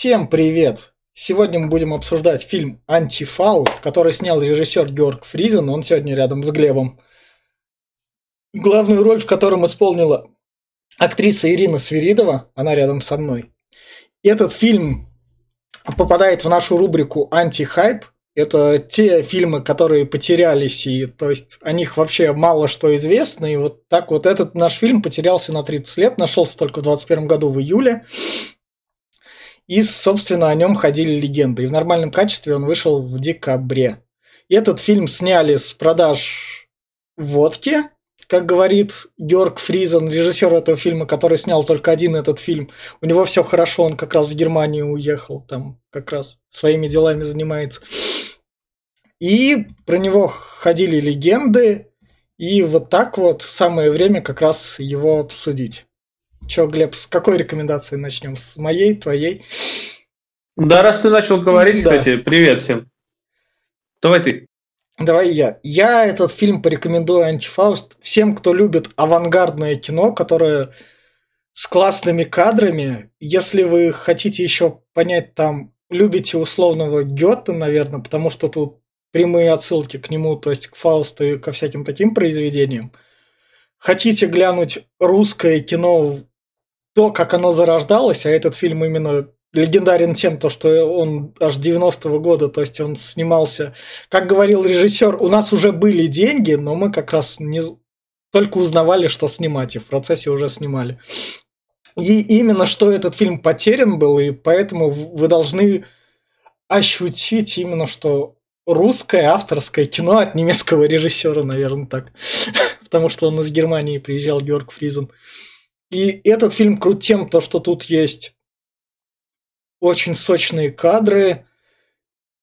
Всем привет! Сегодня мы будем обсуждать фильм «Антифауст», который снял режиссер Георг Фризен, он сегодня рядом с Глебом. Главную роль в котором исполнила актриса Ирина Свиридова, она рядом со мной. Этот фильм попадает в нашу рубрику «Антихайп», это те фильмы, которые потерялись, и то есть о них вообще мало что известно. И вот так вот этот наш фильм потерялся на 30 лет, нашелся только в 2021 году в июле. И, собственно, о нем ходили легенды. И в нормальном качестве он вышел в декабре. И этот фильм сняли с продаж водки, как говорит Георг Фризен, режиссер этого фильма, который снял только один этот фильм. У него все хорошо, он как раз в Германию уехал, там как раз своими делами занимается. И про него ходили легенды, и вот так вот самое время как раз его обсудить. Че, Глеб, с какой рекомендации начнем? С моей, твоей? Да, раз ты начал говорить, да. кстати, привет всем. Давай ты. Давай я. Я этот фильм порекомендую «Антифауст» всем, кто любит авангардное кино, которое с классными кадрами. Если вы хотите еще понять, там, любите условного Гёте, наверное, потому что тут прямые отсылки к нему, то есть к Фаусту и ко всяким таким произведениям. Хотите глянуть русское кино то, как оно зарождалось, а этот фильм именно легендарен тем, то, что он аж 90-го года, то есть он снимался, как говорил режиссер, у нас уже были деньги, но мы как раз не только узнавали, что снимать, и в процессе уже снимали. И именно что этот фильм потерян был, и поэтому вы должны ощутить именно, что русское авторское кино от немецкого режиссера, наверное, так. Потому что он из Германии приезжал, Георг Фризен. И этот фильм крут тем, то, что тут есть очень сочные кадры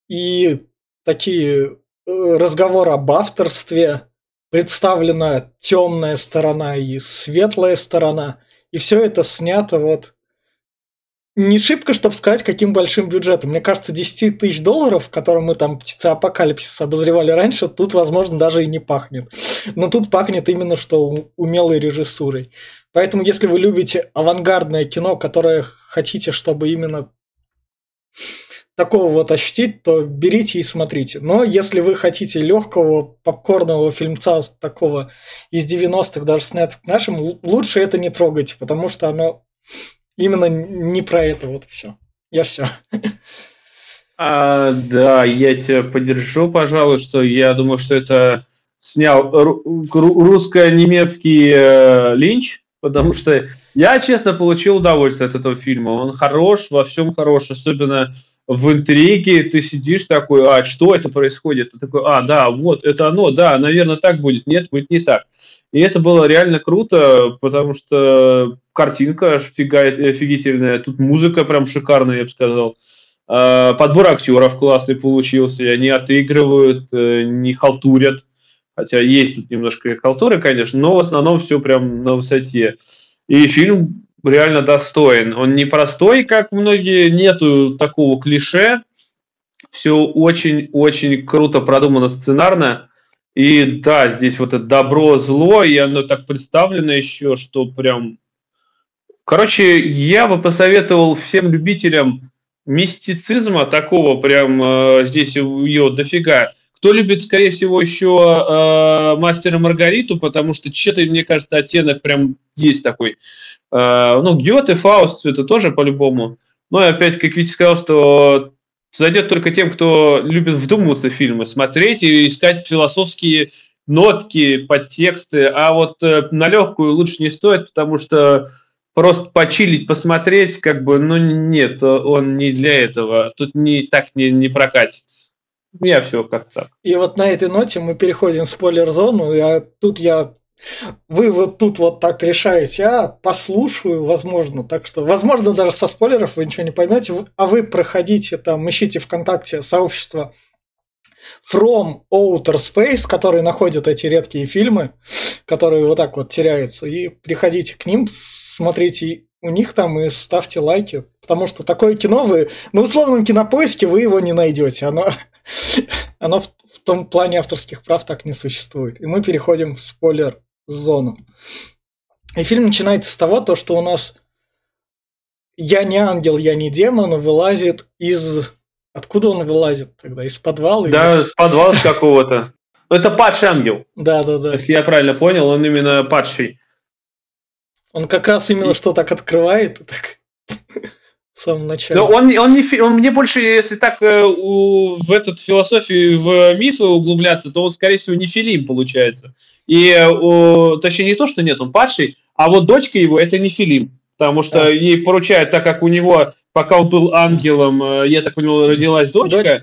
и такие э, разговоры об авторстве, представлена темная сторона и светлая сторона, и все это снято вот не шибко, чтобы сказать, каким большим бюджетом. Мне кажется, 10 тысяч долларов, которым мы там птица апокалипсис обозревали раньше, тут, возможно, даже и не пахнет. Но тут пахнет именно что умелой режиссурой. Поэтому, если вы любите авангардное кино, которое хотите, чтобы именно такого вот ощутить, то берите и смотрите. Но если вы хотите легкого попкорного фильмца такого из 90-х, даже снятых нашим, лучше это не трогайте, потому что оно именно не про это вот все. Я все. А, да, я тебя поддержу, пожалуй, что я думаю, что это снял русско-немецкий э, Линч, потому что я, честно, получил удовольствие от этого фильма. Он хорош, во всем хорош, особенно в интриге ты сидишь такой, а что это происходит? Ты такой, а, да, вот, это оно, да, наверное, так будет, нет, будет не так. И это было реально круто, потому что картинка офигительная, тут музыка прям шикарная, я бы сказал. А, подбор актеров классный получился, они отыгрывают, э, не халтурят. Хотя есть тут немножко халтуры, конечно, но в основном все прям на высоте. И фильм реально достоин. Он не простой, как многие, нету такого клише. Все очень-очень круто продумано сценарно. И да, здесь вот это добро, зло, и оно так представлено еще, что прям... Короче, я бы посоветовал всем любителям мистицизма такого, прям э, здесь ее дофига. Кто любит, скорее всего, еще э, Мастера Маргариту, потому что что-то, мне кажется, оттенок прям есть такой. Э, ну, Гёте, Фауст, это тоже по-любому. Но опять, как Витя сказал, что зайдет только тем, кто любит вдумываться в фильмы, смотреть и искать философские нотки, подтексты, а вот э, на легкую лучше не стоит, потому что просто почилить, посмотреть, как бы, ну нет, он не для этого. Тут не так не, не прокатит. Я все как так. И вот на этой ноте мы переходим в спойлер-зону, и тут я вы вот тут вот так решаете, а послушаю, возможно. Так что, возможно, даже со спойлеров вы ничего не поймете, а вы проходите там, ищите ВКонтакте сообщество From Outer Space, которые находят эти редкие фильмы, которые вот так вот теряются, и приходите к ним, смотрите у них там и ставьте лайки, потому что такое кино вы, на условном кинопоиске вы его не найдете, оно, оно в, в том плане авторских прав так не существует. И мы переходим в спойлер зону. И фильм начинается с того, то, что у нас «Я не ангел, я не демон» вылазит из... Откуда он вылазит тогда? Из подвала? Да, или... с подвала с какого-то. Это падший ангел. Да, да, да. Если я правильно понял, он именно падший. Он как раз именно что так открывает и так в самом начале. Но он, он, не, он мне больше, если так э, у, в этот философию, в мифы углубляться, то он, скорее всего, не филим получается. И, о, точнее, не то, что нет, он падший, а вот дочка его это не филим. Потому что да. ей поручают, так как у него, пока он был ангелом, э, я так понял, родилась дочка. Дочь?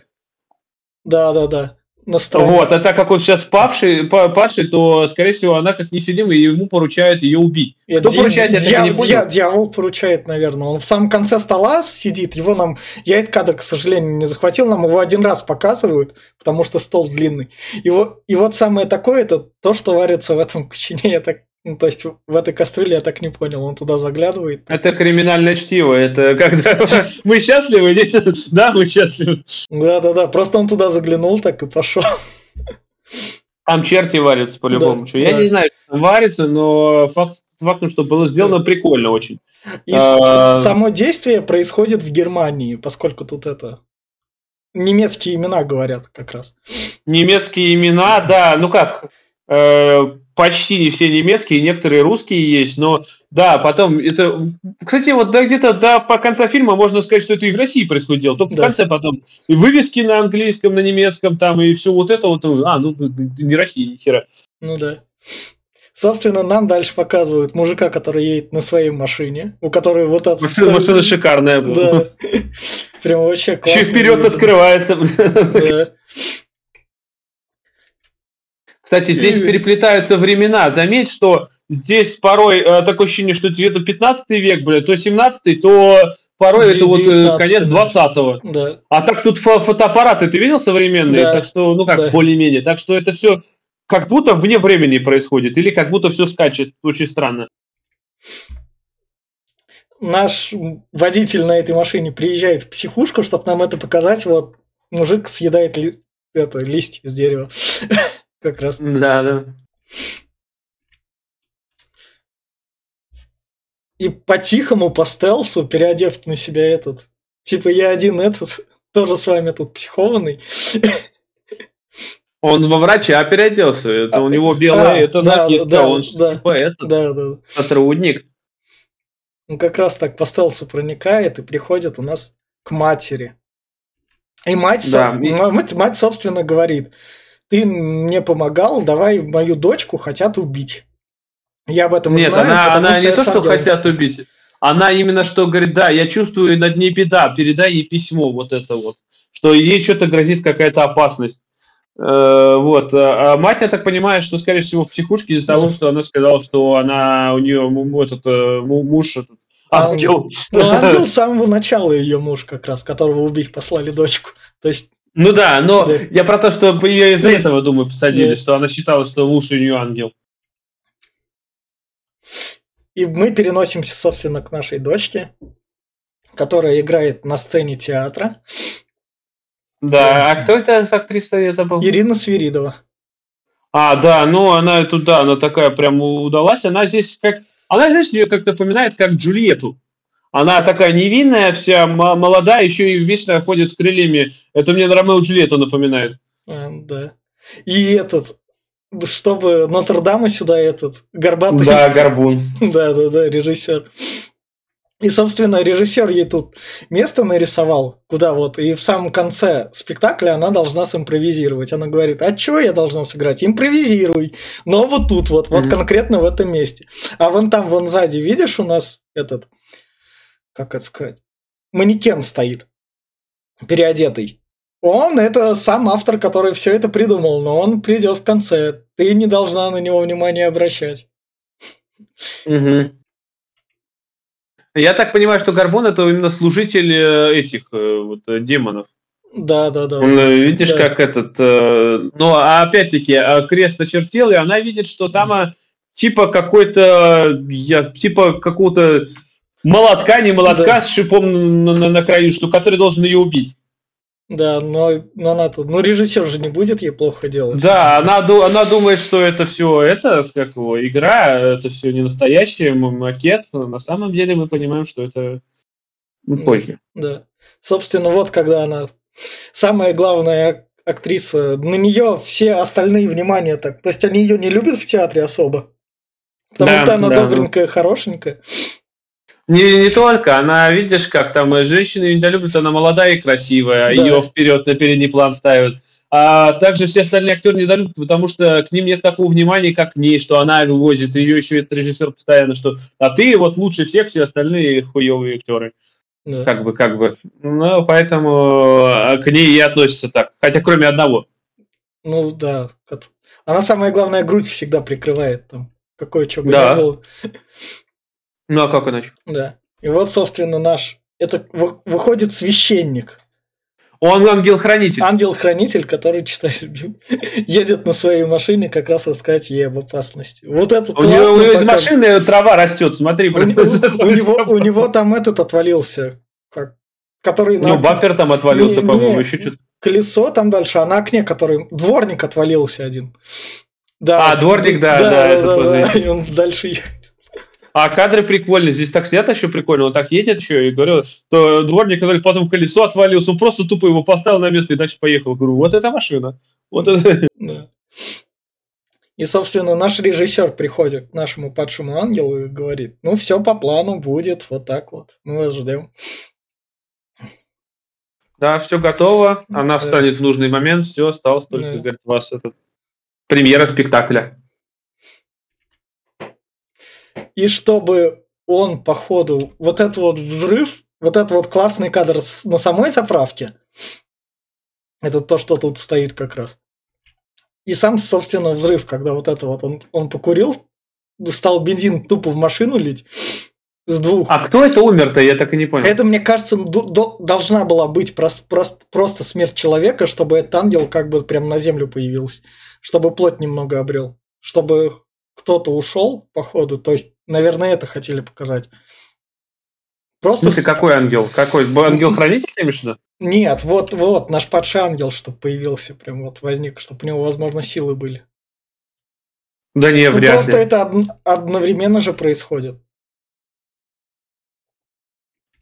Да, да, да настроение. Вот, а так как он сейчас павший, падший, то, скорее всего, она как нефилим, и ему поручают ее убить. Кто Ди- поручает, я дья- не понял. Дьявол поручает, наверное. Он в самом конце стола сидит, его нам... Я этот кадр, к сожалению, не захватил, нам его один раз показывают, потому что стол длинный. И вот, и вот самое такое, это то, что варится в этом кочане, я так ну, то есть в этой кастрюле я так не понял, он туда заглядывает. Это криминальное чтиво, это когда мы счастливы, да, мы счастливы. Да-да-да, просто он туда заглянул так и пошел. Там черти варятся по-любому. Да, я да. не знаю, что там варится, но факт фактом, что было сделано да. прикольно очень. И а... само действие происходит в Германии, поскольку тут это немецкие имена говорят как раз. Немецкие имена, да, ну как, э, почти не все немецкие, некоторые русские есть, но да, потом это... Кстати, вот да, где-то до по конца фильма можно сказать, что это и в России происходило, только да. в конце потом и вывески на английском, на немецком там, и все вот это вот, а, ну, не Россия, ни хера. Ну да. Собственно, нам дальше показывают мужика, который едет на своей машине, у которой вот эта... Машина, машина шикарная была. Да. Прям вообще классно. Еще вперед открывается. Да. Кстати, здесь переплетаются времена. Заметь, что здесь порой э, такое ощущение, что это 15 век, блядь, то 17 то порой это вот э, конец 20-го. Да. А так тут фо фотоаппараты, ты видел современные? Да. Так что, ну как, да. более-менее. Так что это все как будто вне времени происходит, или как будто все скачет. Очень странно. Наш водитель на этой машине приезжает в психушку, чтобы нам это показать. Вот мужик съедает ли, это, листья с дерева. Как раз. Да, да. И по-тихому, по стелсу, переодев на себя этот. Типа я один этот, тоже с вами тут психованный. Он во врача переоделся. Это у него белая, а, это да, накидка, да, он да, типа это, да, да. сотрудник. Он как раз так по стелсу проникает и приходит у нас к матери. И мать, да, со... и... мать, мать, собственно, говорит, ты мне помогал, давай мою дочку хотят убить. Я об этом Нет, знаю. Нет, она, она не то, что делаюсь. хотят убить. Она именно что говорит, да, я чувствую над ней беда, передай ей письмо, вот это вот. Что ей что-то грозит какая-то опасность. Э, вот. А мать, я так понимаю, что, скорее всего, в психушке из-за того, что она сказала, что она у нее этот э, муж этот, ангел. Ну, ангел с самого начала ее муж как раз, которого убить послали дочку. То есть ну да, но да. я про то, что ее из-за этого, думаю, посадили, да. что она считала, что муж у нее ангел. И мы переносимся, собственно, к нашей дочке, которая играет на сцене театра. Да, а кто это актриса, я забыл? Ирина Свиридова. А, да, ну она туда, она такая прям удалась. Она здесь как... Она, знаешь, ее как напоминает как Джульетту. Она такая невинная, вся молодая, еще и вечно ходит с крыльями. Это мне Ромео Джульетту напоминает. А, да. И этот, чтобы Нотр-Дама сюда этот, горбатый. Да, горбун. Да, да, да, режиссер. И, собственно, режиссер ей тут место нарисовал, куда вот, и в самом конце спектакля она должна симпровизировать. Она говорит, а что я должна сыграть? Импровизируй. Но вот тут вот, вот mm-hmm. конкретно в этом месте. А вон там, вон сзади, видишь, у нас этот как это сказать, манекен стоит, переодетый. Он это сам автор, который все это придумал, но он придет в конце. Ты не должна на него внимание обращать. Угу. Я так понимаю, что Горбон это именно служитель э, этих э, вот, э, демонов. Да, да, да. Он, видишь, да. как этот. Ну, а опять-таки, крест очертил, и она видит, что там типа какой-то. Типа какого-то молотка, не молотка да. с шипом на, на, на краю, что который должен ее убить. Да, но, но она тут, ну режиссер же не будет ей плохо делать. Да, она, она думает, что это все, это как его игра, это все не настоящий макет. На самом деле мы понимаем, что это Ну, позже. Да. Собственно, вот когда она самая главная актриса, на нее все остальные внимания так. То есть они ее не любят в театре особо. Потому Да, что она да, добренькая, хорошенькая. Не, не только, она, видишь, как там э, женщины ее недолюбят, она молодая и красивая, Да. ее вперед на передний план ставят. А также все остальные актеры недолюбят, потому что к ним нет такого внимания, как к ней, что она вывозит, ее еще этот режиссер постоянно, что а ты вот лучше всех, все остальные хуевые актеры. Да. Как бы, как бы. Ну, поэтому э, к ней и относятся так. Хотя кроме одного. Ну да. Она самая главная грудь всегда прикрывает там. Какое что бы Да. было. Ну, а как иначе? Да. И вот, собственно, наш... Это вы- выходит священник. Он ангел-хранитель. Ангел-хранитель, который читает Библию, едет на своей машине как раз рассказать ей об опасности. Вот это у, него, у него из машины трава растет, смотри. У, него- у него, у него там этот отвалился. Как, который Ну, на бампер там отвалился, Не, по-моему, не. еще что-то. колесо там дальше, а на окне, который... Дворник отвалился один. Да, А, дворник, да, да, это да, тоже. да, и он дальше. А кадры прикольные. Здесь так снято еще прикольно. Он так едет еще и говорю, что дворник, который потом колесо отвалился, он просто тупо его поставил на место и дальше поехал. Говорю, вот эта машина. Вот это. Да. И, собственно, наш режиссер приходит к нашему падшему ангелу и говорит, ну, все по плану будет, вот так вот, мы вас ждем. Да, все готово. Она Да. встанет в нужный момент. Все, осталось только, Да. говорит, у вас это премьера спектакля. И чтобы он, по ходу, вот этот вот взрыв, вот этот вот классный кадр на самой заправке, это то, что тут стоит как раз. И сам, собственно, взрыв, когда вот это вот он, он покурил, стал бензин тупо в машину лить с двух. А кто это умер-то? Я так и не понял. Это, мне кажется, до- должна была быть прос- прос- просто смерть человека, чтобы этот ангел как бы прям на землю появился, чтобы плоть немного обрел, чтобы кто-то ушел по ходу, то есть, наверное, это хотели показать. В Просто... смысле, с- какой ангел? Какой? Ангел-хранитель, ты имеешь в виду? Нет, вот, вот, наш падший ангел, чтобы появился, прям вот возник, чтобы у него, возможно, силы были. Да не, Ну, вряд просто ли. это од- одновременно же происходит.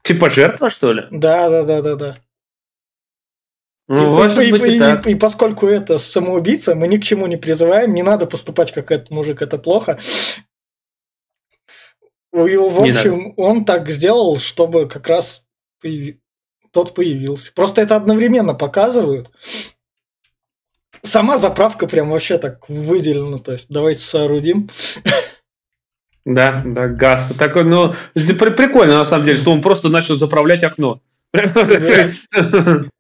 Типа жертва, что ли? Да, да, да, да, да. Ну, и, и- быть, и- и так. и поскольку это самоубийца, мы ни к чему не призываем, не надо поступать как этот мужик, это плохо. И, в общем, он так сделал, чтобы как раз появи- тот появился. Просто это одновременно показывают. Сама заправка прям вообще так выделена. То есть давайте соорудим. Да, да, газ. Такой, ну, прикольно, на самом деле, что он просто начал заправлять окно.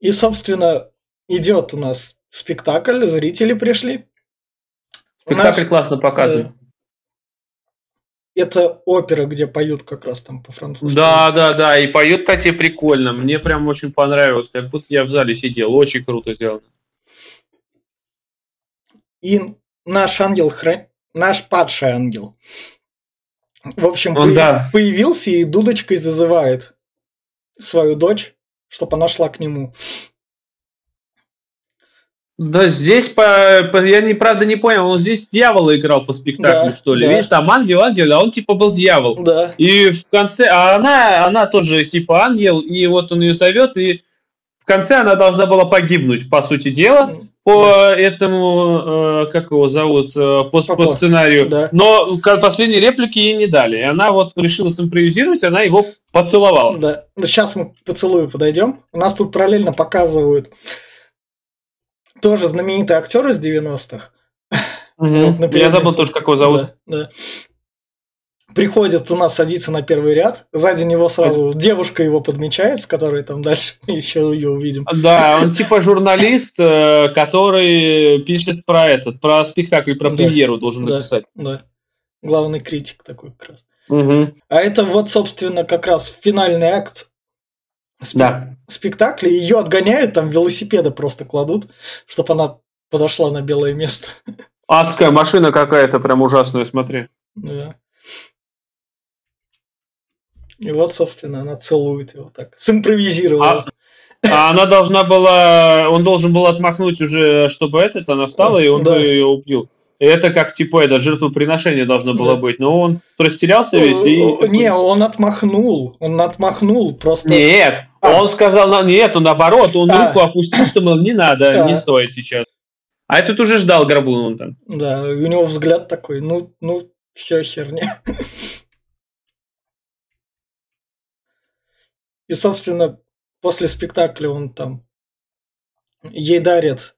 И, собственно, идет у нас спектакль, зрители пришли. Спектакль Наш- классно показан. Это опера, где поют как раз там по-французски. Да, да, да, и поет, кстати, прикольно. Мне прям очень понравилось, как будто я в зале сидел. Очень круто сделано. И наш ангел, хра- наш падший ангел. В общем, Он, появ- да. появился и дудочкой зазывает свою дочь, чтобы она шла к нему. Да, здесь, по, по- я не, правда не понял, он здесь дьявола играл по спектаклю, Да, что ли? да. Видишь, там ангел, ангел, а он типа был дьявол. Да. И в конце, а она, она тоже типа ангел, и вот он ее зовет, и в конце она должна была погибнуть, по сути дела, по этому, э, как его зовут, э, по, по По- сценарию. да. Но последней реплики ей не дали. И она вот решила симпровизировать, она его поцеловала. Да. Ну, сейчас мы к поцелую подойдем. У нас тут параллельно показывают тоже знаменитый актер из 90-х. Мгм. Вот, например, Я забыл тоже, как его зовут. Да, да. Приходит у нас садится на первый ряд, сзади него сразу девушка его подмечает, с которой там дальше мы еще ее увидим. Да, он типа журналист, э, который пишет про этот, про спектакль, про Да. премьеру должен Да. написать. Да. Главный критик такой как раз. Мгм. А это вот, собственно, как раз финальный акт спе- Да. спектакля. Ее отгоняют, там велосипеды просто кладут, чтобы она подошла на белое место. Адская машина какая-то, прям ужасная, смотри. Да. И вот, собственно, она целует его так. Симпровизировала. А она должна была, он должен был отмахнуть уже, чтобы этот, она встала, и он Да. бы ее убил. Это как, типа, это жертвоприношение должно было Да. быть. Но он растерялся весь и... Не, он отмахнул. Он отмахнул просто. Нет, А. он сказал, нет, он наоборот, он А. руку опустил, что, мол, не надо, А. не стоит сейчас. А этот уже ждал горбун он там. Да, у него взгляд такой, ну, ну, все херня. И, собственно, после спектакля он там ей дарит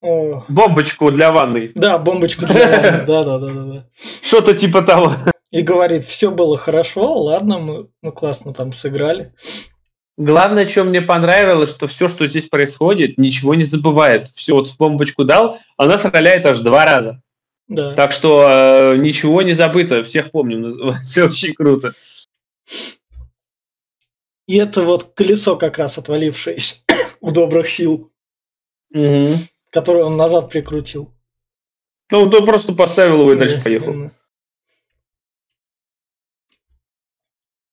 о, Бомбочку для ванной. да, бомбочку для ванны, да, да, да, да, да. Что-то типа того. И говорит, все было хорошо, ладно, мы, мы классно там сыграли. Главное, что мне понравилось, что все, что здесь происходит, ничего не забывает. Все, вот бомбочку дал, она сраляет аж два раза. Да. Так что э, ничего не забыто, всех помним, называется. Очень круто. И это вот колесо как раз отвалившееся у добрых сил, Мгм. которое он назад прикрутил. Ну, то просто поставил его и дальше поехал. Именно.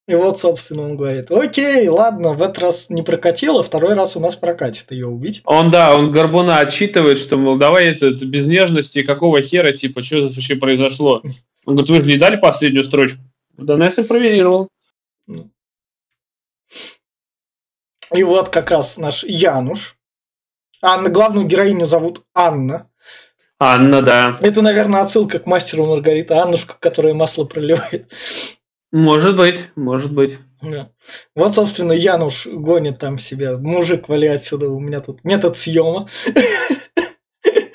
И вот, собственно, он говорит, окей, ладно, в этот раз не прокатило, второй раз у нас прокатит ее убить. Он, да, он Горбуна отчитывает, что, мол, давай это, это без нежности, какого хера, типа, что тут вообще произошло? Он говорит, вы же не дали последнюю строчку? Да, Несс импровизировал. И вот как раз наш Януш. Анна, главную героиню зовут Анна. Анна, да. Это, наверное, отсылка к мастеру Маргарита Аннушка, которая масло проливает. Может быть, может быть. Да. Вот, собственно, Януш гонит там себя. Мужик, вали отсюда, у меня тут метод съема.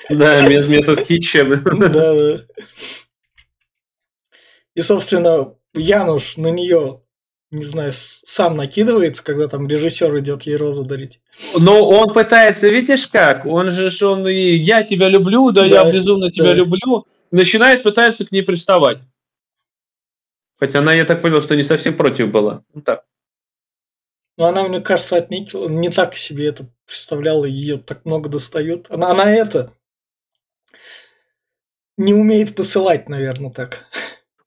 Да, мет- метод хитча. Да, да. И, собственно, Януш на нее, не знаю, сам накидывается, когда там режиссер идет ей розу дарить. Но он пытается, видишь как? Он же, ж он и я тебя люблю, да, я Да, безумно тебя да. люблю. Начинает пытаться к ней приставать. Хотя она, я так понял, что не совсем против была. Ну так. Но она, мне кажется, отметила, не так себе это представляла, ее так много достают. Она, она это не умеет посылать, наверное, так.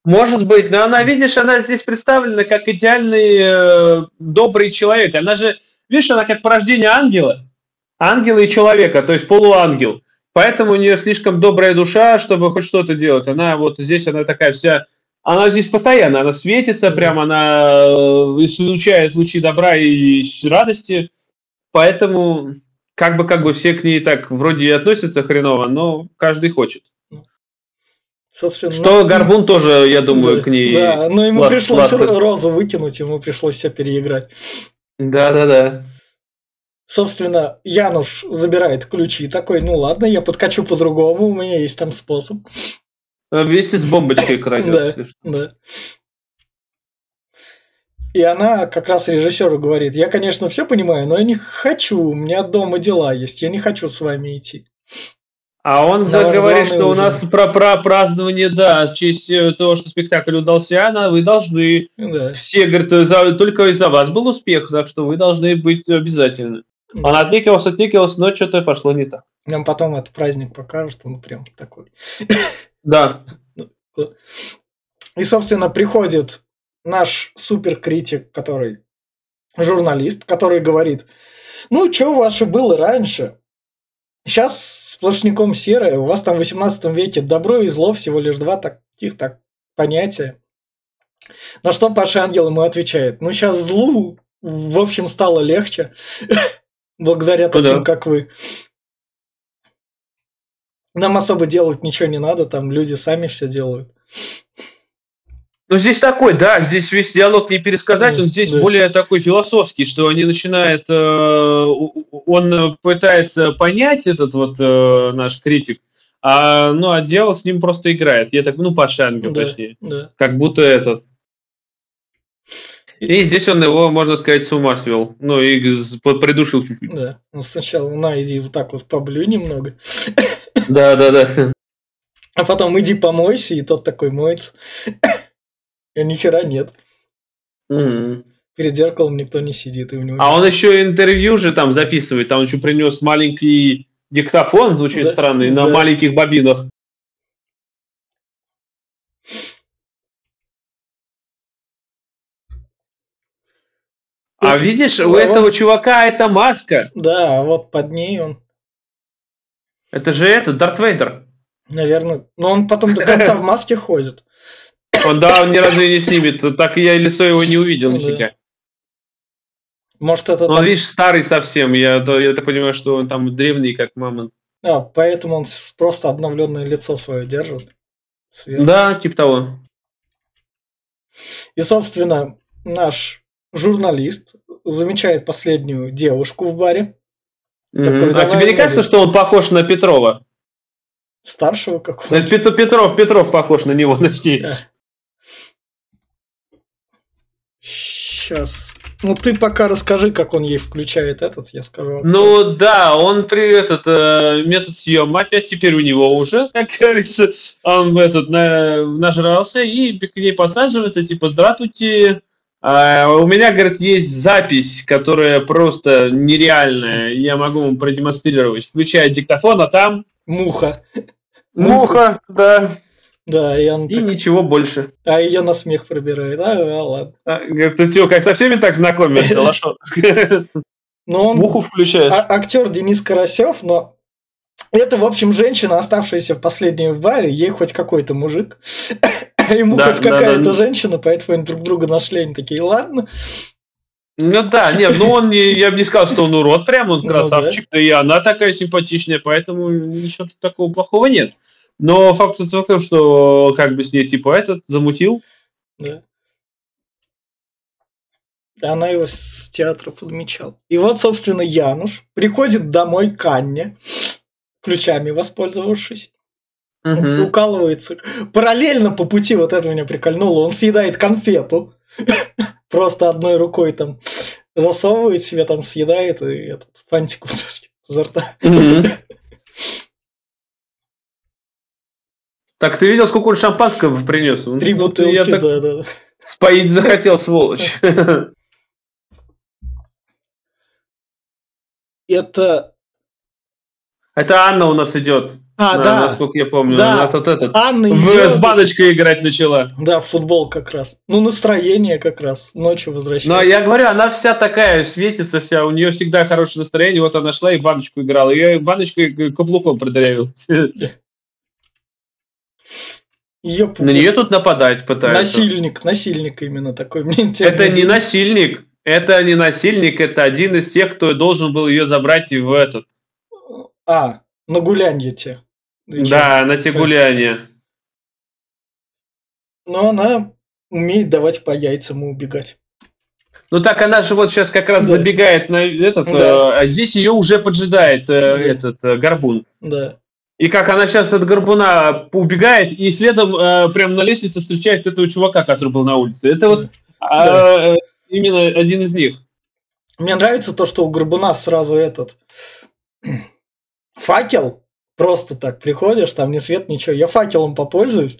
Может быть, но она, видишь, она здесь представлена как идеальный э, добрый человек. Она же, видишь, она как порождение ангела. Ангела и человека, то есть полуангел. Поэтому у нее слишком добрая душа, чтобы хоть что-то делать. Она вот здесь, она такая вся... Она здесь постоянно, она светится, Мгм. прям она э, излучает лучи добра и радости. Поэтому как бы, как бы все к ней так вроде и относятся хреново, но каждый хочет. Собственно, Что ну, Горбун тоже, я думаю, да, к ней... Да, но ему лас- пришлось ласково. розу выкинуть, ему пришлось все переиграть. Да-да-да. Собственно, Януш забирает ключи, такой, ну ладно, я подкачу по-другому, у меня есть там способ. Вместе с бомбочкой крадет. Да. Да. И она как раз режиссеру говорит, я, конечно, все понимаю, но я не хочу, у меня дома дела есть, я не хочу с вами идти. А он ваш говорит, что у ужин. нас про, про празднование, да, в честь э, того, что спектакль удался, она, вы должны. Да. Все, говорят, за- только из-за вас был успех, так что вы должны быть обязательно. Он отнекивался, отнекивался, но что-то пошло не так. Нам потом этот праздник покажут, он прям такой. Да. И, собственно, приходит наш суперкритик, который журналист, который говорит, ну, что у вас же было раньше? Сейчас сплошняком серое, у вас там в 18 веке добро и зло всего лишь два таких так понятия. На что Паша Ангел ему отвечает, ну, сейчас злу, в общем, стало легче, благодаря Ну да. таким, как вы. Нам особо делать ничего не надо, там люди сами все делают. Ну, здесь такой, да, здесь весь диалог не пересказать, он здесь Да. более такой философский, что они начинают, э, он пытается понять этот вот э, наш критик, а, ну, а дьявол с ним просто играет. Я так, ну, Паша Ангел, Да, точнее. да. Как будто этот. И здесь он его, можно сказать, с ума свел. Ну, и придушил чуть-чуть. Да, ну сначала на, иди вот так вот поблюй немного, Да, да, да. а потом иди помойся, и тот такой моется. А ни хера нет. Мгм. Перед зеркалом никто не сидит, и у него... А он еще интервью же там записывает, там он еще принес маленький диктофон, очень Да, странный, на да. маленьких бобинах. А Это- видишь, у Ну, этого вот- чувака это маска. Да, а вот под ней он... Это же это, Дарт Вейдер. Наверное. Но он потом до конца в маске ходит. Он, да, он ни разу и не снимет. Так я лицо его не увидел Ну нифига. Может, это Он, там- видишь, старый совсем. Я, я так понимаю, что он там древний, как мамонт. А, поэтому он просто обновленное лицо свое держит. Свет. Да, типа того. И, собственно, наш журналист замечает последнюю девушку в баре, Мгм. Такой, а тебе не кажется, что он похож на Петрова? старшего какого-то. Пет- Петров, Петров похож на него, точнее. Сейчас. Ну, ты пока расскажи, как он ей включает этот, я скажу. Ну да, он при этот э, метод съема опять теперь у него уже, как говорится, он этот на- нажрался и к ней подсаживается, типа, здравствуйте, а, у меня, говорит, есть запись, которая просто нереальная, я могу вам продемонстрировать, включая диктофон, а там Муха. муха, да, Да, и он и так- ничего больше. А ее на смех пробирает. А, а, ладно. А, Говорит, ты чё, как со всеми так знакомишься, лошо? Ну, он Муху включаешь. а- актер Денис Карасев, но это, в общем, женщина, оставшаяся в последней в баре, ей хоть какой-то мужик, а ему Да, хоть да, какая-то да. женщина, поэтому они друг друга нашли, они такие, ладно. Ну да, нет, ну он я бы не сказал, что он урод прям, он Ну красавчик, да и она такая симпатичная, поэтому ничего такого плохого нет. Но факт том, что как бы с ней типа этот замутил. Да. И Она его с театра подмечала. И вот, собственно, Януш приходит домой к Анне, ключами воспользовавшись, Мгм. укалывается. Параллельно по пути, вот это меня прикольнуло, он съедает конфету, просто одной рукой там засовывает себе, там съедает и этот фантик изо рта. Так, ты видел, сколько он шампанского принес? Три ну, бутылки, Я так да, да. споить захотел, сволочь. Это... Это Анна у нас идет. А, на- да, Насколько я помню. Да. Она тут этот. Анна в- идет- С баночкой играть начала. Да, в футбол как раз. Ну, настроение как раз. Ночью Но возвращается. я говорю, она вся такая, светится вся, у нее всегда хорошее настроение. Вот она шла и баночку играла. Я баночкой каблуком продырявил. Ее На нее тут нападать пытаются. Насильник, насильник именно такой. Мне интересно. Это не насильник. Это не насильник, это один из тех, кто должен был ее забрать и в этот. А, на гулянье те. И? Да, на те гуляния. Но она умеет давать по яйцам и убегать. Ну так она же вот сейчас как раз Да. забегает на этот, Да. э, а здесь ее уже поджидает э, этот э, горбун. Да. И как она сейчас от горбуна убегает, и следом э, прям на лестнице встречает этого чувака, который был на улице. Это вот а, э, именно один из них. Мне нравится то, что у Горбуна сразу этот факел. Просто так приходишь, там ни свет, ничего. Я факелом попользуюсь.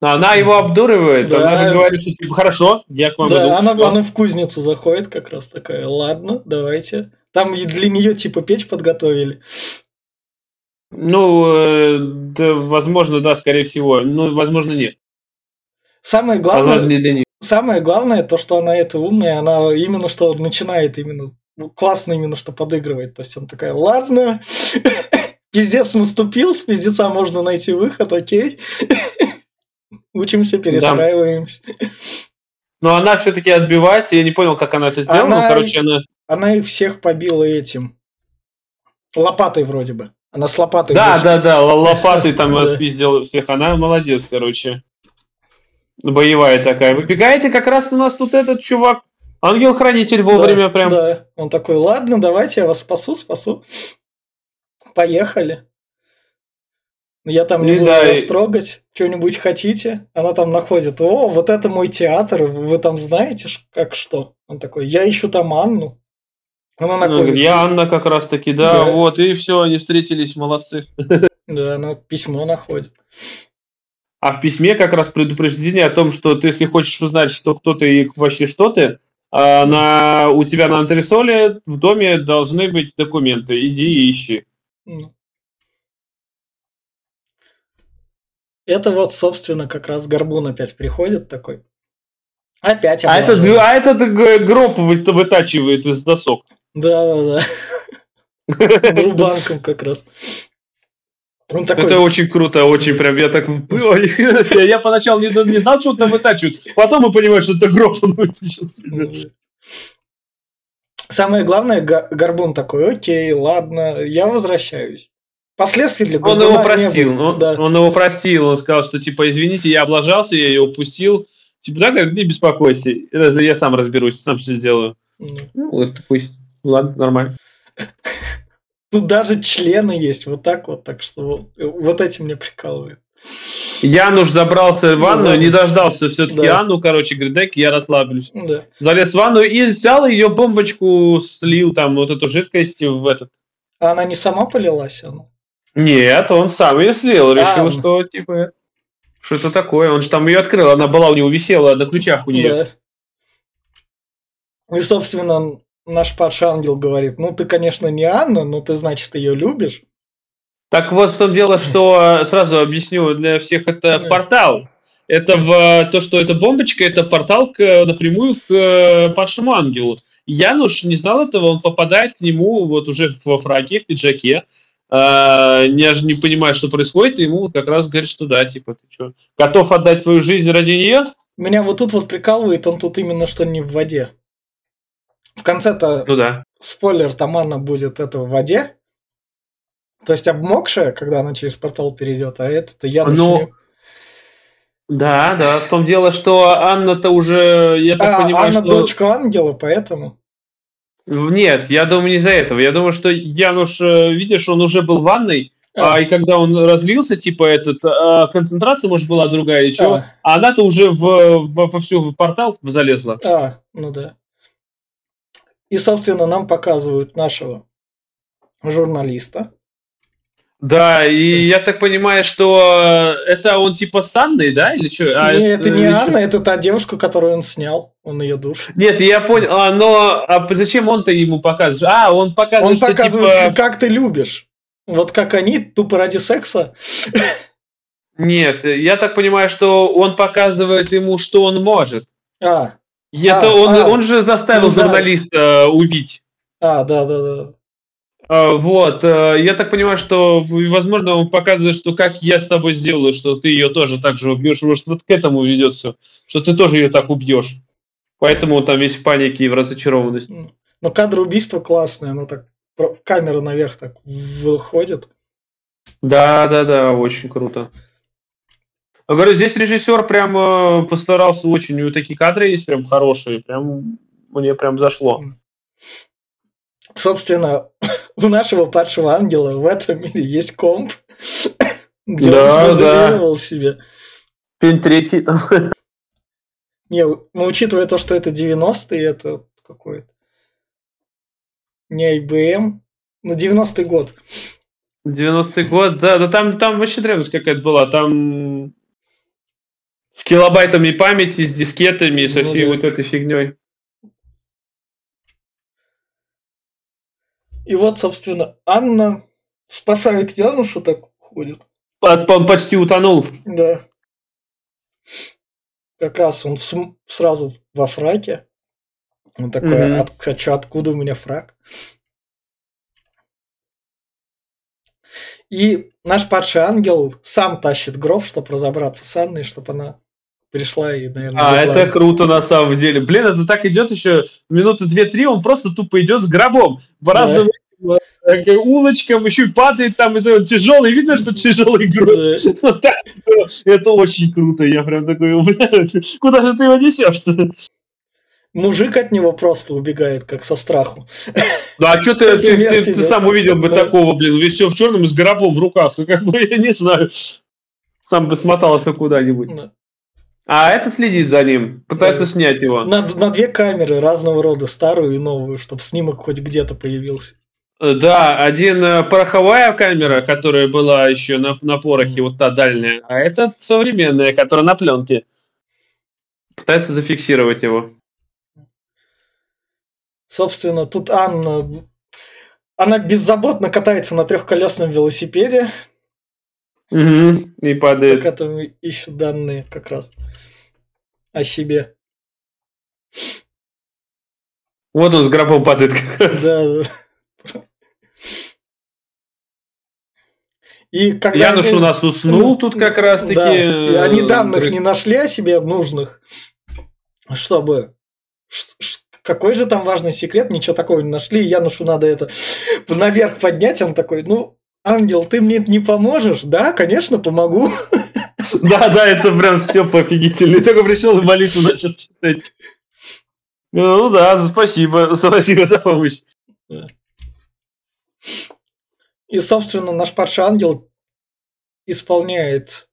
Она его обдуривает, Да. она же говорит, что типа хорошо, я к вам иду. Да, она, всё». она в кузницу заходит как раз такая. Ладно, давайте. Там и для нее типа печь подготовили. Ну, э, да, возможно, да, скорее всего. Ну, возможно, нет. Самое Возможно, главное, не для них. самое главное, то, что она это умная, она именно что начинает именно ну, классно именно что подыгрывает. То есть она такая, ладно, пиздец наступил, с пиздеца можно найти выход, окей. Учимся, перестраиваемся. Но она все-таки отбивается, я не понял, как она это сделала. Она- Ну, короче, она... Она их всех побила этим. Лопатой вроде бы. Она с лопатой. Да, вышла. да, да, лопатой там отпиздила всех. Она молодец, короче. Боевая такая. Выбегает, и как раз у нас тут этот чувак, ангел-хранитель вовремя Да, прям. Да. Он такой, ладно, давайте я вас спасу, спасу. Поехали. Я там не И буду да, вас и- трогать. Что-нибудь хотите? Она там находит. О, вот это мой театр. Вы там знаете, как что? Он такой, я ищу там Анну. Она Она находит. говорит, Я Анна как раз таки, да, Да. вот, и все, они встретились, молодцы. Да, она письмо находит. А в письме как раз предупреждение о том, что ты, если хочешь узнать, что кто ты и вообще что ты, а, на, у тебя на антресоле в доме должны быть документы. Иди и ищи. Ну. Это вот, собственно, как раз Горбун опять приходит такой. Опять А этот, а этот гроб вы- вытачивает из досок. Да, да, да. Друбанком как раз. Он такой... Это очень круто, очень прям, я так, я поначалу не, не знал, что там вытачивают, потом мы понимаем, что это гроб он вытащил. Самое главное, Горбун такой, окей, ладно, я возвращаюсь. Последствий для Он его простил, он, да. он его простил, он сказал, что типа, извините, я облажался, я ее упустил. Типа, да, не беспокойся, я сам разберусь, сам все сделаю. Ну, вот пусть, ладно, нормально. Тут даже члены есть, вот так вот, так что вот, этим мне прикалывает. Януш забрался в ванну, ну, да. не дождался все-таки да. Анну, короче, говорит, дай я расслаблюсь. Да. Залез в ванну и взял ее бомбочку, слил там вот эту жидкость в этот. А она не сама полилась, она? Нет, он сам ее слил, решил, а, что типа что это такое. Он же там ее открыл, она была у него висела на ключах у нее. Да. И, собственно, наш падший ангел говорит, ну ты, конечно, не Анна, но ты, значит, ее любишь. Так вот в том дело, что э, сразу объясню для всех, это портал. Это в то, что это бомбочка, это портал к, напрямую к э, падшему ангелу. Януш не знал этого, он попадает к нему вот уже во фраке, в пиджаке, э, не, не понимая, что происходит, и ему как раз говорит, что да, типа, ты что, готов отдать свою жизнь ради нее? Меня вот тут вот прикалывает, он тут именно что не в воде. В конце-то, ну да. спойлер, там Анна будет это в воде, то есть обмокшая, когда она через портал перейдет, а это-то я ну, Да, да, в том дело, что Анна-то уже, я так а, понимаю, Анна что... дочка ангела, поэтому... Нет, я думаю, не из-за этого. Я думаю, что Януш, э, видишь, он уже был в ванной, а. а, и когда он разлился, типа, этот, а, концентрация, может, была другая или чего, а, а она-то уже в, в, во всю в портал залезла. А, ну да. И, собственно, нам показывают нашего журналиста, да, и я так понимаю, что это он типа с Анной, да, или что? А Нет, это, это не Анна, это та девушка, которую он снял, он ее душ. Нет, я понял, а, но а зачем он-то ему показывает? А, он показывает, Он что, показывает, типа... как ты любишь. Вот как они, тупо ради секса. Нет, я так понимаю, что он показывает ему, что он может. А. Это а, он, а, он же заставил ну, журналиста да. убить. А, да, да, да. А, вот, э, я так понимаю, что, возможно, он показывает, что как я с тобой сделаю, что ты ее тоже так же убьешь, может, вот к этому ведет все, что ты тоже ее так убьешь. Поэтому он там весь в панике и в разочарованности. Но кадр убийства классный, оно так, камера наверх так выходит. Да, да, да, очень круто. Говорю, здесь режиссер прям э, постарался очень, у него такие кадры есть прям хорошие, прям мне прям зашло. Собственно, у нашего падшего ангела в этом мире есть комп, где да, он смоделировал да. себе. Пин третий там. Не, ну, учитывая то, что это 90-е, это какой-то не IBM, ну, 90-й год. 90-й год, да, да там, там вообще древность какая-то была, там с килобайтами памяти, с дискетами, со ну всей ну, да. вот этой фигней. И вот, собственно, Анна спасает Янушу, так ходит. Он почти утонул. Да. Как раз он сразу во фраке. Он такой, mm-hmm. от, а что, откуда у меня фрак? И наш падший ангел сам тащит гроб, чтобы разобраться с Анной, чтобы она пришла и, наверное... А, это круто на самом деле. Блин, это так идет еще минуты две-три, он просто тупо идет с гробом. Разном да. улочкам, еще и падает там, и тяжелый, видно, что тяжелый груз. Это очень круто, я прям такой, куда же ты его несешь-то? Мужик от него просто убегает, как со страху. Ну а что ты, ты, ты, ты сам увидел бы да. такого, блин, весь все в черном с гробом в руках, ну как бы, я не знаю, сам бы смотался куда-нибудь. Да. А это следит за ним, пытается да. снять его. На, на две камеры разного рода, старую и новую, чтобы снимок хоть где-то появился. Э, да, один э, пороховая камера, которая была еще на, на порохе, вот та дальняя, а это современная, которая на пленке. Пытается зафиксировать его. Собственно, тут Анна... Она беззаботно катается на трехколесном велосипеде. Угу, и падает. Пока там ищут данные как раз о себе. Вот он с гробом падает как раз. Да, да. И когда Януш они- у нас уснул тут как раз таки. Да, и они э, данных не нашли о себе нужных, чтобы... Какой же там важный секрет, ничего такого не нашли, Янушу надо это наверх поднять, он такой, ну, ангел, ты мне не поможешь? Да, конечно, помогу. Да, да, это прям Степа офигительный. Только пришел молитву начал читать. Ну да, спасибо, спасибо за помощь. И, собственно, наш падший ангел исполняет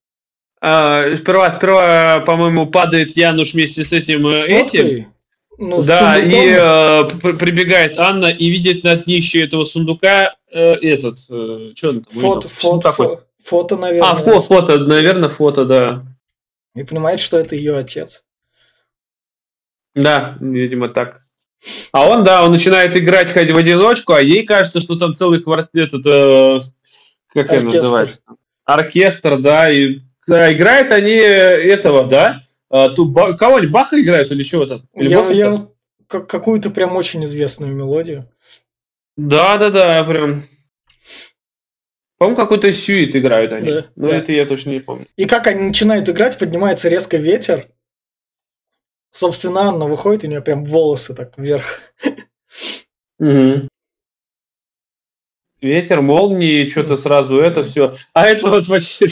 А, сперва, сперва, по-моему, падает Януш вместе с этим э, с этим. ну, Да, и э, прибегает Анна и видит на днище этого сундука э, этот. Э, что он там? фото, фото, фото, фото, наверное. А, фото, фото, наверное, фото, да. И понимает, что это ее отец. Да, видимо, так. А он, да, он начинает играть хоть в одиночку, а ей кажется, что там целый квартет, этот, э, как это называется? Оркестр, да, и да, играют они этого, да? А, тут Ба- кого-нибудь Баха играют или чего там? Или Я, я какую-то прям очень известную мелодию. Да, да, да, прям. По-моему, какой-то сюит играют они. Да, Но да. это я точно не помню. И как они начинают играть, поднимается резко ветер. Собственно, Анна выходит, у нее прям волосы так вверх. Мгм. Ветер, молнии, что-то сразу это все. А это вот вообще...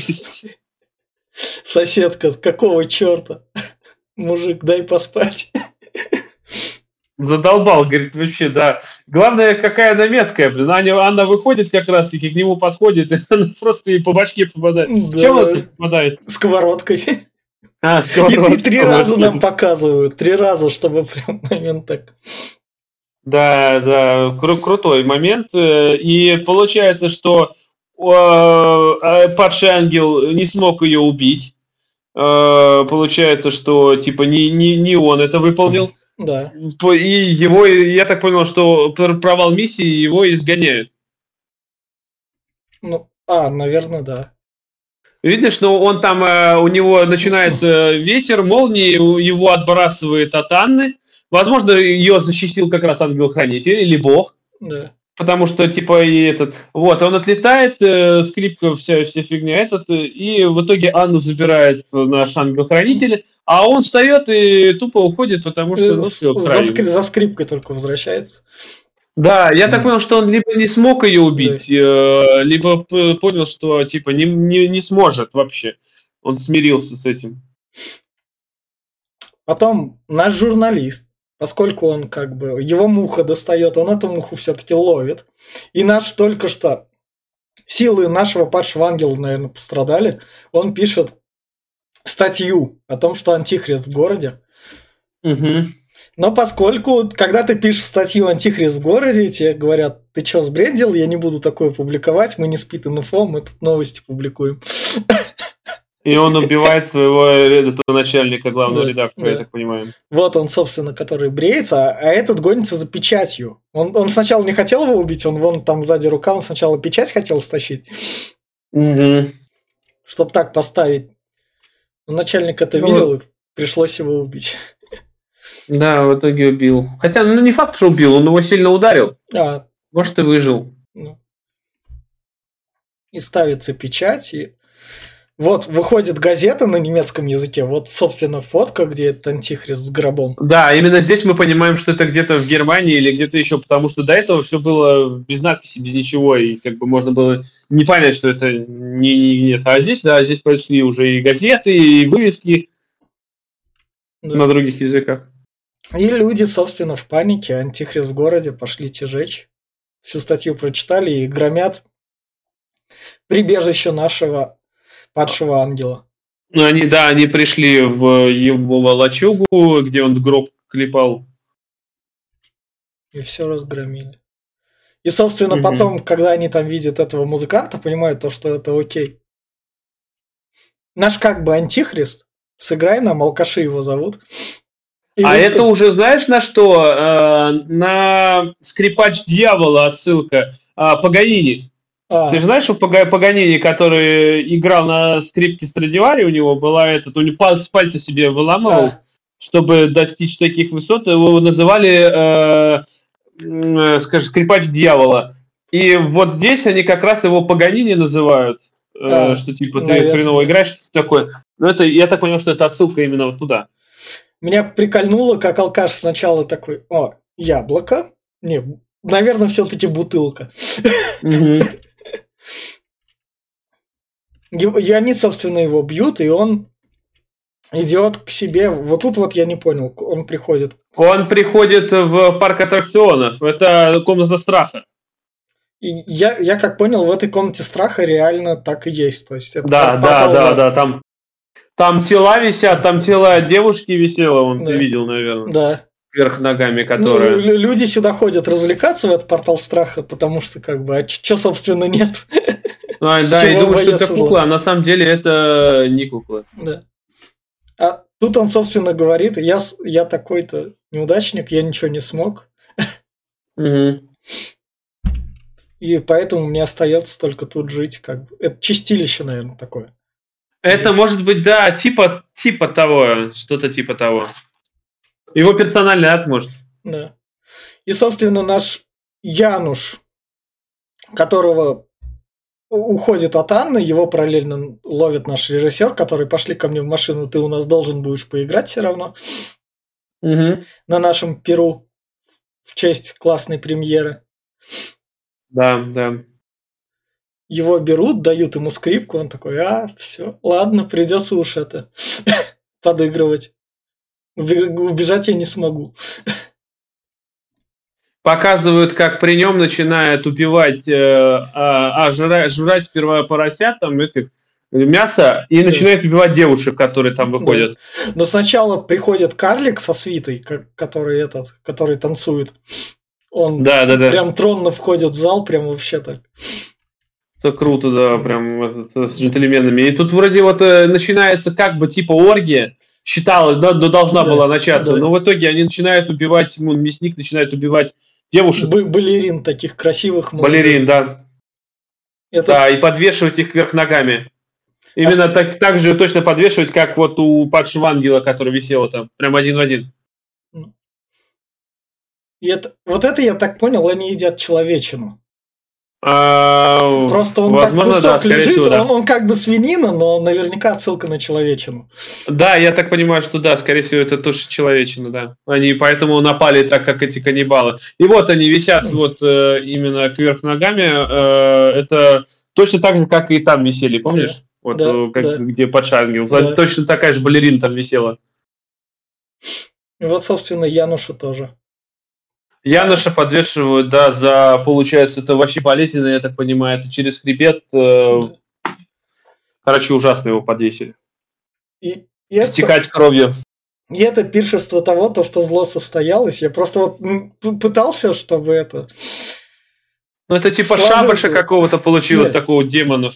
Соседка, какого черта? Мужик, дай поспать. Задолбал, говорит, вообще, да. Главное, какая она меткая, блин. Аня, Анна выходит как раз-таки, к нему подходит, и она просто ей по башке попадает. Да. Чем тут попадает? Сковородкой. А, И, сковородка. и три раза нам показывают. Три раза, чтобы прям момент так. Да, да, кру- крутой момент. Э, И получается, что э, падший ангел не смог ее убить. Э, Получается, что типа не, не, не он это выполнил. Да. По- И его, я так понял, что пр- провал миссии его изгоняют. Ну, а, наверное, да. Видишь, ну он там, э, у него начинается ветер, молнии, его отбрасывает от Анны. Возможно, ее защитил как раз ангел-хранитель или бог. Да. Потому что, типа, и этот... Вот, он отлетает, э, скрипка, вся, вся фигня этот, и в итоге Анну забирает наш ангел-хранитель, а он встает и тупо уходит, потому что, ну, все, за, скри- за скрипкой только возвращается. Да, я так Да. понял, что он либо не смог ее убить, э, либо понял, что, типа, не, не, не сможет вообще. Он смирился с этим. Потом наш журналист, поскольку он как бы, его муха достает, он эту муху все-таки ловит. И наш только что, силы нашего падшего ангела, наверное, пострадали. Он пишет статью о том, что антихрист в городе. Мгм. Но поскольку, когда ты пишешь статью «Антихрист в городе», тебе говорят, ты что, сбрендил? Я не буду такое публиковать, мы не спит инфо, мы тут новости публикуем. И он убивает своего этого начальника, главного Да, редактора, я так понимаю. Вот он, собственно, который бреется, а этот гонится за печатью. Он, он сначала не хотел его убить, он вон там сзади рука, он сначала печать хотел стащить, Мгм. чтобы так поставить. Но начальник это Ну, видел, и пришлось его убить. Да, в итоге убил. Хотя, ну не факт, что убил, он его сильно ударил. А, Может, и выжил. ну. И ставится печать, и вот выходит газета на немецком языке, вот, собственно, фотка, где этот антихрист с гробом. Да, именно здесь мы понимаем, что это где-то в Германии или где-то еще, потому что до этого все было без надписи, без ничего, и как бы можно было не понять, что это не, не- нет. А здесь, да, здесь пошли уже и газеты, и вывески Да. на других языках. И люди, собственно, в панике, антихрист в городе, пошли те жечь. Всю статью прочитали и громят прибежище нашего падшего ангела. Ну, они, да, они пришли в его лачугу, где он гроб клепал. И все разгромили. И, собственно, Мгм. потом, когда они там видят этого музыканта, понимают то, что это окей. Наш как бы антихрист, сыграй нам, алкаши его зовут. И а вот- это уже знаешь на что? Э, на скрипач дьявола отсылка. А, Паганини. А, Ты же знаешь, что Пага- Паганини, который играл на скрипке Страдивари, у него была этот, у него пальцы, пальцы себе выламывал, а, чтобы достичь таких высот, его называли, э, скажем, скрипач дьявола. И вот здесь они как раз его Паганини называют. а, что типа ты наверное. хреново играешь, такое. Но это, я так понял, что это отсылка именно вот туда. Меня прикольнуло, как алкаш сначала такой, о, яблоко? Не, наверное, все-таки бутылка. И они, собственно, его бьют, и он идет к себе. Вот тут вот я не понял, он приходит. Он приходит в парк аттракционов. Это комната страха. И я, я как понял, в этой комнате страха реально так и есть. То есть это да, да, да, да, там, там тела висят, там тела девушки висело, он да. ты видел, наверное. Да. Вверх ногами, которые... Ну, люди сюда ходят развлекаться в этот портал страха, потому что, как бы, а что, собственно, нет? А, да, и думаю, что это кукла, а на самом деле это не кукла. Да. А тут он, собственно, говорит, я, я такой-то неудачник, я ничего не смог. Угу. И поэтому мне остается только тут жить. Как бы. Это чистилище, наверное, такое. Это может быть, да, типа, типа того, что-то типа того. Его персональный ад может. Да. И, собственно, наш Януш, которого уходит от Анны, его параллельно ловит наш режиссер, который пошли ко мне в машину, ты у нас должен будешь поиграть все равно. Угу. На нашем Перу в честь классной премьеры. Да, да. Его берут, дают ему скрипку, он такой, а, все, ладно, придется уж это подыгрывать. Убежать я не смогу. Показывают, как при нем начинает убивать, э, а, а жрать, жрать сперва поросят, там этих мясо и начинает убивать девушек, которые там выходят. Да. Но сначала приходит карлик со свитой, который этот, который танцует. Он да, да, да. прям тронно входит в зал, прям вообще так. Это круто, да, прям с джентльменами. И тут вроде вот э, начинается как бы типа оргия, считалось, да, но должна да, была начаться. Да. Но в итоге они начинают убивать, ну, мясник начинает убивать девушек. Б- балерин таких красивых. Балерин, да. Это... Да, и подвешивать их вверх ногами. Именно а... так, так же точно подвешивать, как вот у падшего ангела, который висела там, прям один в один. И это, вот это, я так понял, они едят человечину. А, Просто он возможно, так кусок да, лежит, всего, да. он, он как бы свинина, но наверняка отсылка на человечину. Да, я так понимаю, что да, скорее всего, это тоже человечина, да. Они поэтому напали так, как эти каннибалы. И вот они висят вот э, именно кверх ногами. Э, это точно так же, как и там висели, помнишь? Да, вот да, э, как, да. где подшангил. Да. Точно такая же балерина там висела. И вот, собственно, Януша тоже. Яноша подвешивают, да, за, получается, это вообще болезненно, я так понимаю, это через хребет. Э, короче, ужасно его подвесили. И, и Стекать это, кровью. И это пиршество того, то, что зло состоялось. Я просто вот пытался, чтобы это... Ну, это типа Сложил... шабаша какого-то получилось, Нет. такого демонов.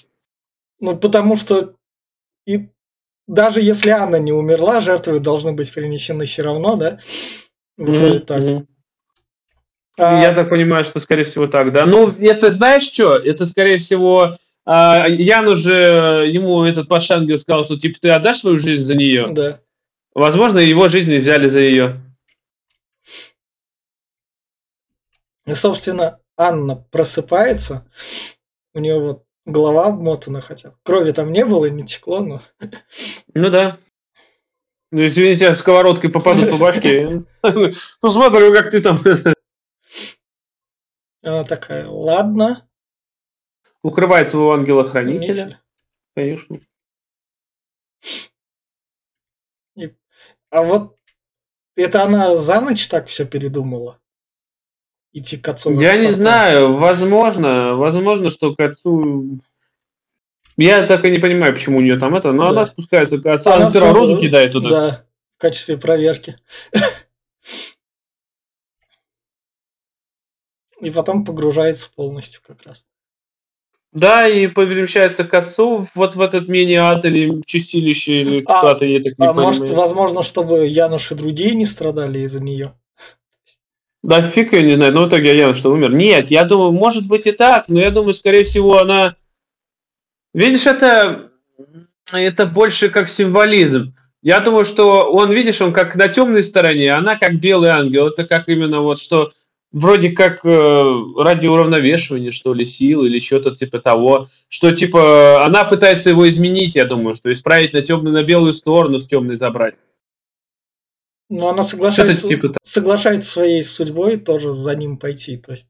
Ну, потому что и даже если Анна не умерла, жертвы должны быть перенесены все равно, да? mm-hmm. так. Mm-hmm. А... Я так понимаю, что, скорее всего, так, да. Ну, это знаешь что? Это, скорее всего, а, Ян уже, ему этот Пашангел сказал, что, типа, ты отдашь свою жизнь за нее? Да. Возможно, его жизнь взяли за ее. И, собственно, Анна просыпается, у нее вот голова обмотана, хотя крови там не было, не текло, но... Ну да. Ну, извините, сковородкой попадут по башке. Ну, смотрю, как ты там она такая, ладно. Укрывает своего ангела-хранителя. Конечно. И, а вот это она за ночь так все передумала? Идти к отцу? Я не знаю, возможно, возможно, что к отцу... Я так и не понимаю, почему у нее там это, но да. она спускается к отцу, она, она розу кидает туда. Да, в качестве проверки. и потом погружается полностью как раз. Да, и перемещается к отцу вот в этот мини-ад или чистилище, или а, куда-то, я так не а понимаю. Может, возможно, чтобы Януш и другие не страдали из-за нее? Да фиг я не знаю, но в итоге Януш что умер. Нет, я думаю, может быть и так, но я думаю, скорее всего, она... Видишь, это, это больше как символизм. Я думаю, что он, видишь, он как на темной стороне, она как белый ангел. Это как именно вот, что вроде как э, ради уравновешивания, что ли, сил или что-то типа того, что типа она пытается его изменить, я думаю, что исправить на темную, на белую сторону, с темной забрать. Но она соглашается, типа соглашается своей судьбой тоже за ним пойти, то есть.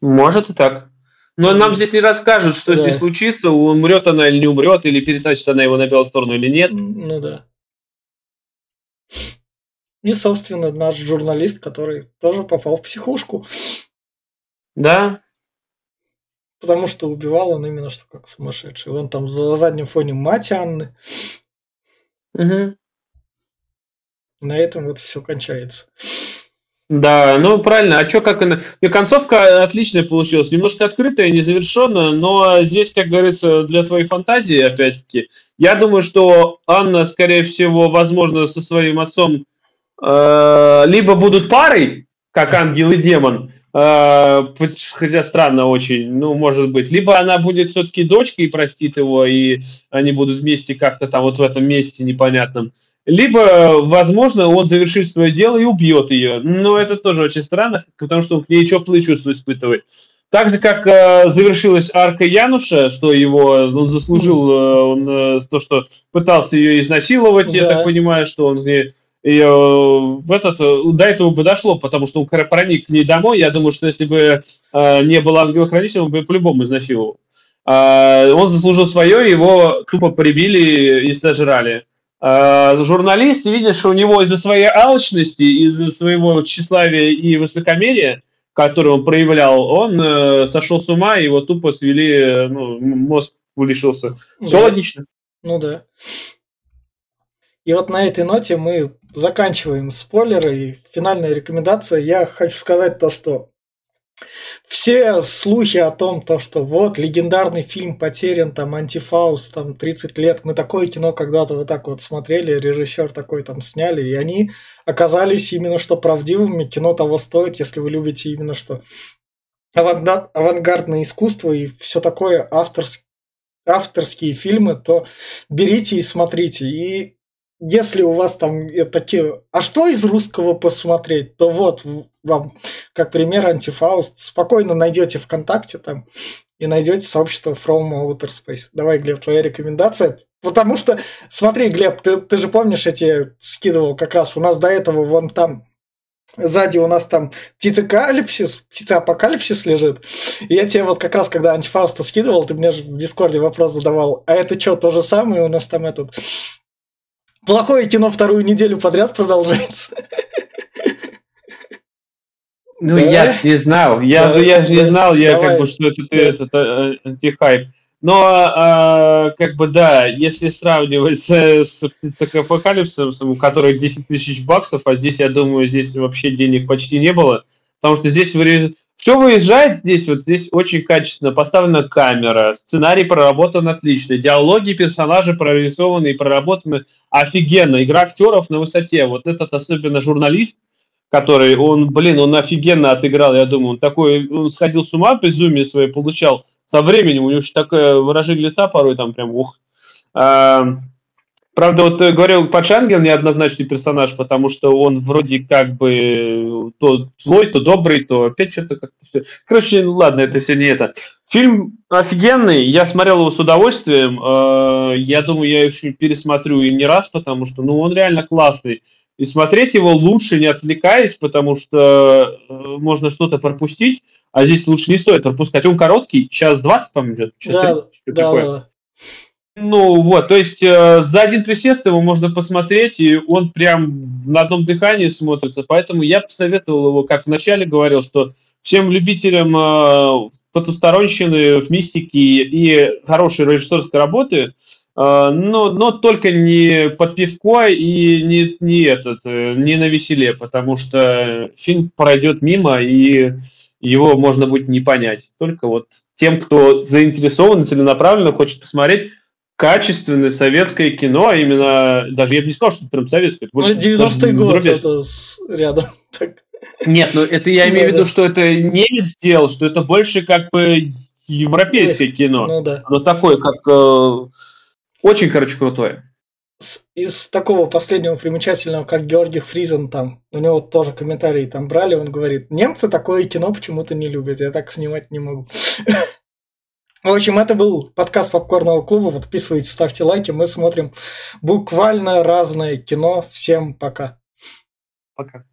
Может и так. Но нам здесь не расскажут, что да. здесь случится, умрет она или не умрет, или перетащит она его на белую сторону или нет. Ну да. И, собственно, наш журналист, который тоже попал в психушку. Да. Потому что убивал он именно что как сумасшедший. Он там за задним фоне мать Анны. Угу. На этом вот все кончается. Да, ну правильно. А что, как она... И концовка отличная получилась. Немножко открытая, незавершенная, но здесь, как говорится, для твоей фантазии, опять-таки, я думаю, что Анна, скорее всего, возможно, со своим отцом э, либо будут парой, как ангел и демон, э, хотя странно очень, ну, может быть, либо она будет все-таки дочкой и простит его, и они будут вместе как-то там вот в этом месте непонятном либо, возможно, он завершит свое дело и убьет ее. Но это тоже очень странно, потому что он к ней теплые чувства испытывает. Так же, как э, завершилась арка Януша, что его он заслужил э, он, э, то, что пытался ее изнасиловать, да. я так понимаю, что он ее, ее в этот, э, до этого бы дошло, потому что он проник к ней домой. Я думаю, что если бы э, не был ангел-хранителем, он бы по-любому изнасиловал. Э, он заслужил свое, его тупо прибили и сожрали. Э, журналист, видишь, что у него из-за своей алчности, из-за своего тщеславия и высокомерия, которое он проявлял, он э, сошел с ума, и его тупо свели, ну, мозг лишился. Все да. логично. Ну да. И вот на этой ноте мы заканчиваем спойлеры. И финальная рекомендация. Я хочу сказать то, что все слухи о том, то, что вот легендарный фильм потерян, там антифаус, там 30 лет, мы такое кино когда-то вот так вот смотрели, режиссер такой там сняли, и они оказались именно что правдивыми, кино того стоит, если вы любите именно что авангардное искусство и все такое авторское авторские фильмы, то берите и смотрите. И если у вас там такие, а что из русского посмотреть, то вот вам, как пример, антифауст, спокойно найдете ВКонтакте там и найдете сообщество From Outer Space. Давай, Глеб, твоя рекомендация. Потому что, смотри, Глеб, ты, ты же помнишь, я тебе скидывал как раз, у нас до этого вон там Сзади у нас там птицекалипсис, птицеапокалипсис лежит. И я тебе вот как раз, когда антифауста скидывал, ты мне в Дискорде вопрос задавал, а это что, то же самое? У нас там этот Плохое кино вторую неделю подряд продолжается. Ну, да? я не знал. Я, ну, я же не знал, я Давай. как бы, что это ты, это, антихайп. Но, а, как бы, да, если сравнивать с, с апокалипсисом, у которых 10 тысяч баксов, а здесь, я думаю, здесь вообще денег почти не было, потому что здесь вырез... все выезжает здесь, вот здесь очень качественно поставлена камера, сценарий проработан отлично, диалоги персонажи прорисованы и проработаны офигенно. Игра актеров на высоте. Вот этот особенно журналист, который, он, блин, он офигенно отыграл, я думаю, он такой, он сходил с ума, безумие свое получал со временем, у него такое выражение лица порой там прям, ух. А, правда, вот говорил Пачангел неоднозначный персонаж, потому что он вроде как бы то злой, то добрый, то опять что-то как-то все. Короче, ладно, это все не это. Фильм офигенный, я смотрел его с удовольствием. Э, я думаю, я еще пересмотрю и не раз, потому что ну, он реально классный. И смотреть его лучше, не отвлекаясь, потому что э, можно что-то пропустить, а здесь лучше не стоит пропускать. Он короткий, час 20, по-моему, идет. Час да, 30, да, такое. да. Ну вот, то есть э, за один присест его можно посмотреть, и он прям на одном дыхании смотрится. Поэтому я посоветовал его, как вначале говорил, что всем любителям э, потусторонщины, в мистике и хорошей режиссерской работы, э, но, но только не под пивко и не, не, этот, э, не на веселе, потому что фильм пройдет мимо, и его можно будет не понять. Только вот тем, кто заинтересован целенаправленно хочет посмотреть качественное советское кино, а именно, даже я бы не сказал, что это прям советское. Это больше, ну, 90-й год это рядом. Так. Нет, ну это я имею в виду, что это немец сделал, что это больше как бы европейское кино. Ну да. Оно такое, как э, очень, короче, крутое. из такого последнего примечательного, как Георгий Фризен, там, у него тоже комментарии там брали, он говорит, немцы такое кино почему-то не любят, я так снимать не могу. В общем, это был подкаст Попкорного клуба. Подписывайтесь, ставьте лайки. Мы смотрим буквально разное кино. Всем пока. Пока.